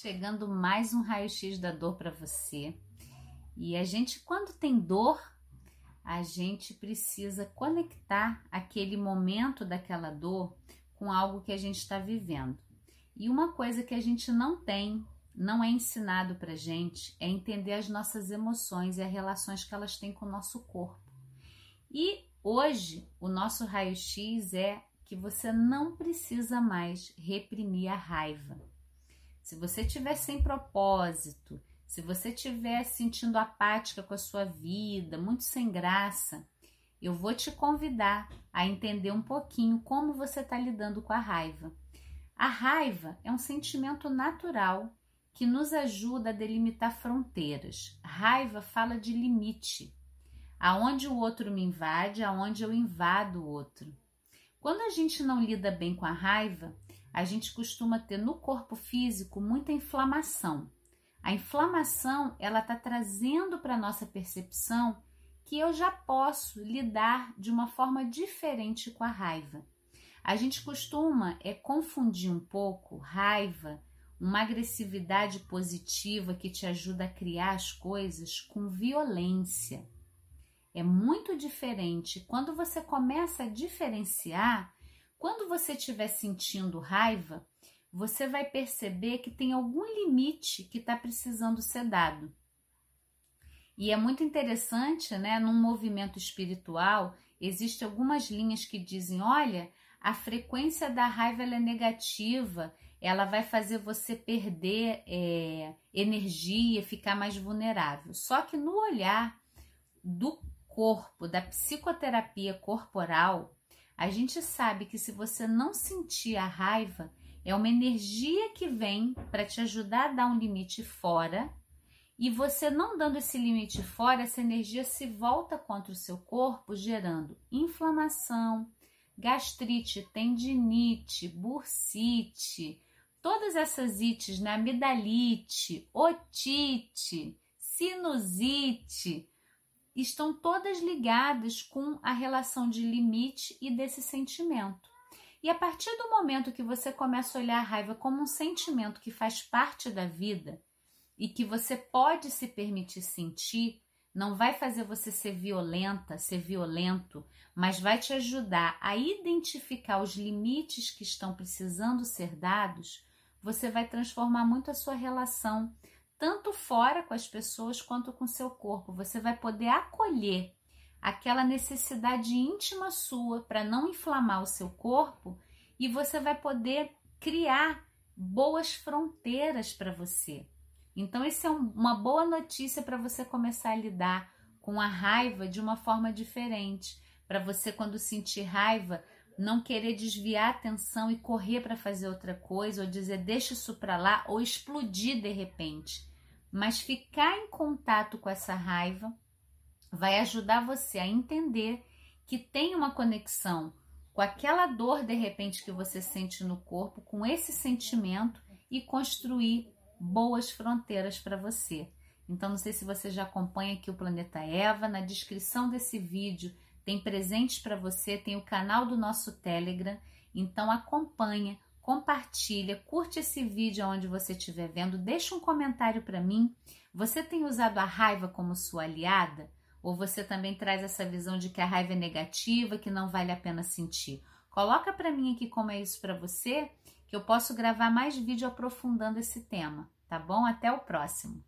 chegando mais um raio-x da dor para você. E a gente, quando tem dor, a gente precisa conectar aquele momento daquela dor com algo que a gente está vivendo. E uma coisa que a gente não tem, não é ensinado para gente, é entender as nossas emoções e as relações que elas têm com o nosso corpo. E hoje o nosso raio-x é que você não precisa mais reprimir a raiva. Se você estiver sem propósito, se você estiver sentindo apática com a sua vida, muito sem graça, eu vou te convidar a entender um pouquinho como você está lidando com a raiva. A raiva é um sentimento natural que nos ajuda a delimitar fronteiras. Raiva fala de limite, aonde o outro me invade, aonde eu invado o outro. Quando a gente não lida bem com a raiva, a gente costuma ter no corpo físico muita inflamação. A inflamação ela está trazendo para nossa percepção que eu já posso lidar de uma forma diferente com a raiva. A gente costuma é confundir um pouco raiva, uma agressividade positiva que te ajuda a criar as coisas com violência. É muito diferente quando você começa a diferenciar quando você estiver sentindo raiva, você vai perceber que tem algum limite que está precisando ser dado. E é muito interessante, né? Num movimento espiritual, existem algumas linhas que dizem: olha, a frequência da raiva é negativa, ela vai fazer você perder é, energia, ficar mais vulnerável. Só que no olhar do corpo, da psicoterapia corporal, a gente sabe que se você não sentir a raiva, é uma energia que vem para te ajudar a dar um limite fora. E você não dando esse limite fora, essa energia se volta contra o seu corpo, gerando inflamação, gastrite, tendinite, bursite, todas essas ites, né? amidalite, otite, sinusite, estão todas ligadas com a relação de limite e desse sentimento. E a partir do momento que você começa a olhar a raiva como um sentimento que faz parte da vida e que você pode se permitir sentir, não vai fazer você ser violenta, ser violento, mas vai te ajudar a identificar os limites que estão precisando ser dados, você vai transformar muito a sua relação tanto fora com as pessoas quanto com seu corpo. Você vai poder acolher aquela necessidade íntima sua para não inflamar o seu corpo e você vai poder criar boas fronteiras para você. Então, isso é um, uma boa notícia para você começar a lidar com a raiva de uma forma diferente. Para você, quando sentir raiva, não querer desviar a atenção e correr para fazer outra coisa, ou dizer deixa isso para lá, ou explodir de repente mas ficar em contato com essa raiva vai ajudar você a entender que tem uma conexão com aquela dor de repente que você sente no corpo, com esse sentimento e construir boas fronteiras para você. Então, não sei se você já acompanha aqui o Planeta Eva, na descrição desse vídeo tem presentes para você, tem o canal do nosso Telegram, então acompanha compartilha, curte esse vídeo onde você estiver vendo, deixa um comentário para mim. Você tem usado a raiva como sua aliada? Ou você também traz essa visão de que a raiva é negativa, que não vale a pena sentir? Coloca para mim aqui como é isso para você, que eu posso gravar mais vídeo aprofundando esse tema, tá bom? Até o próximo.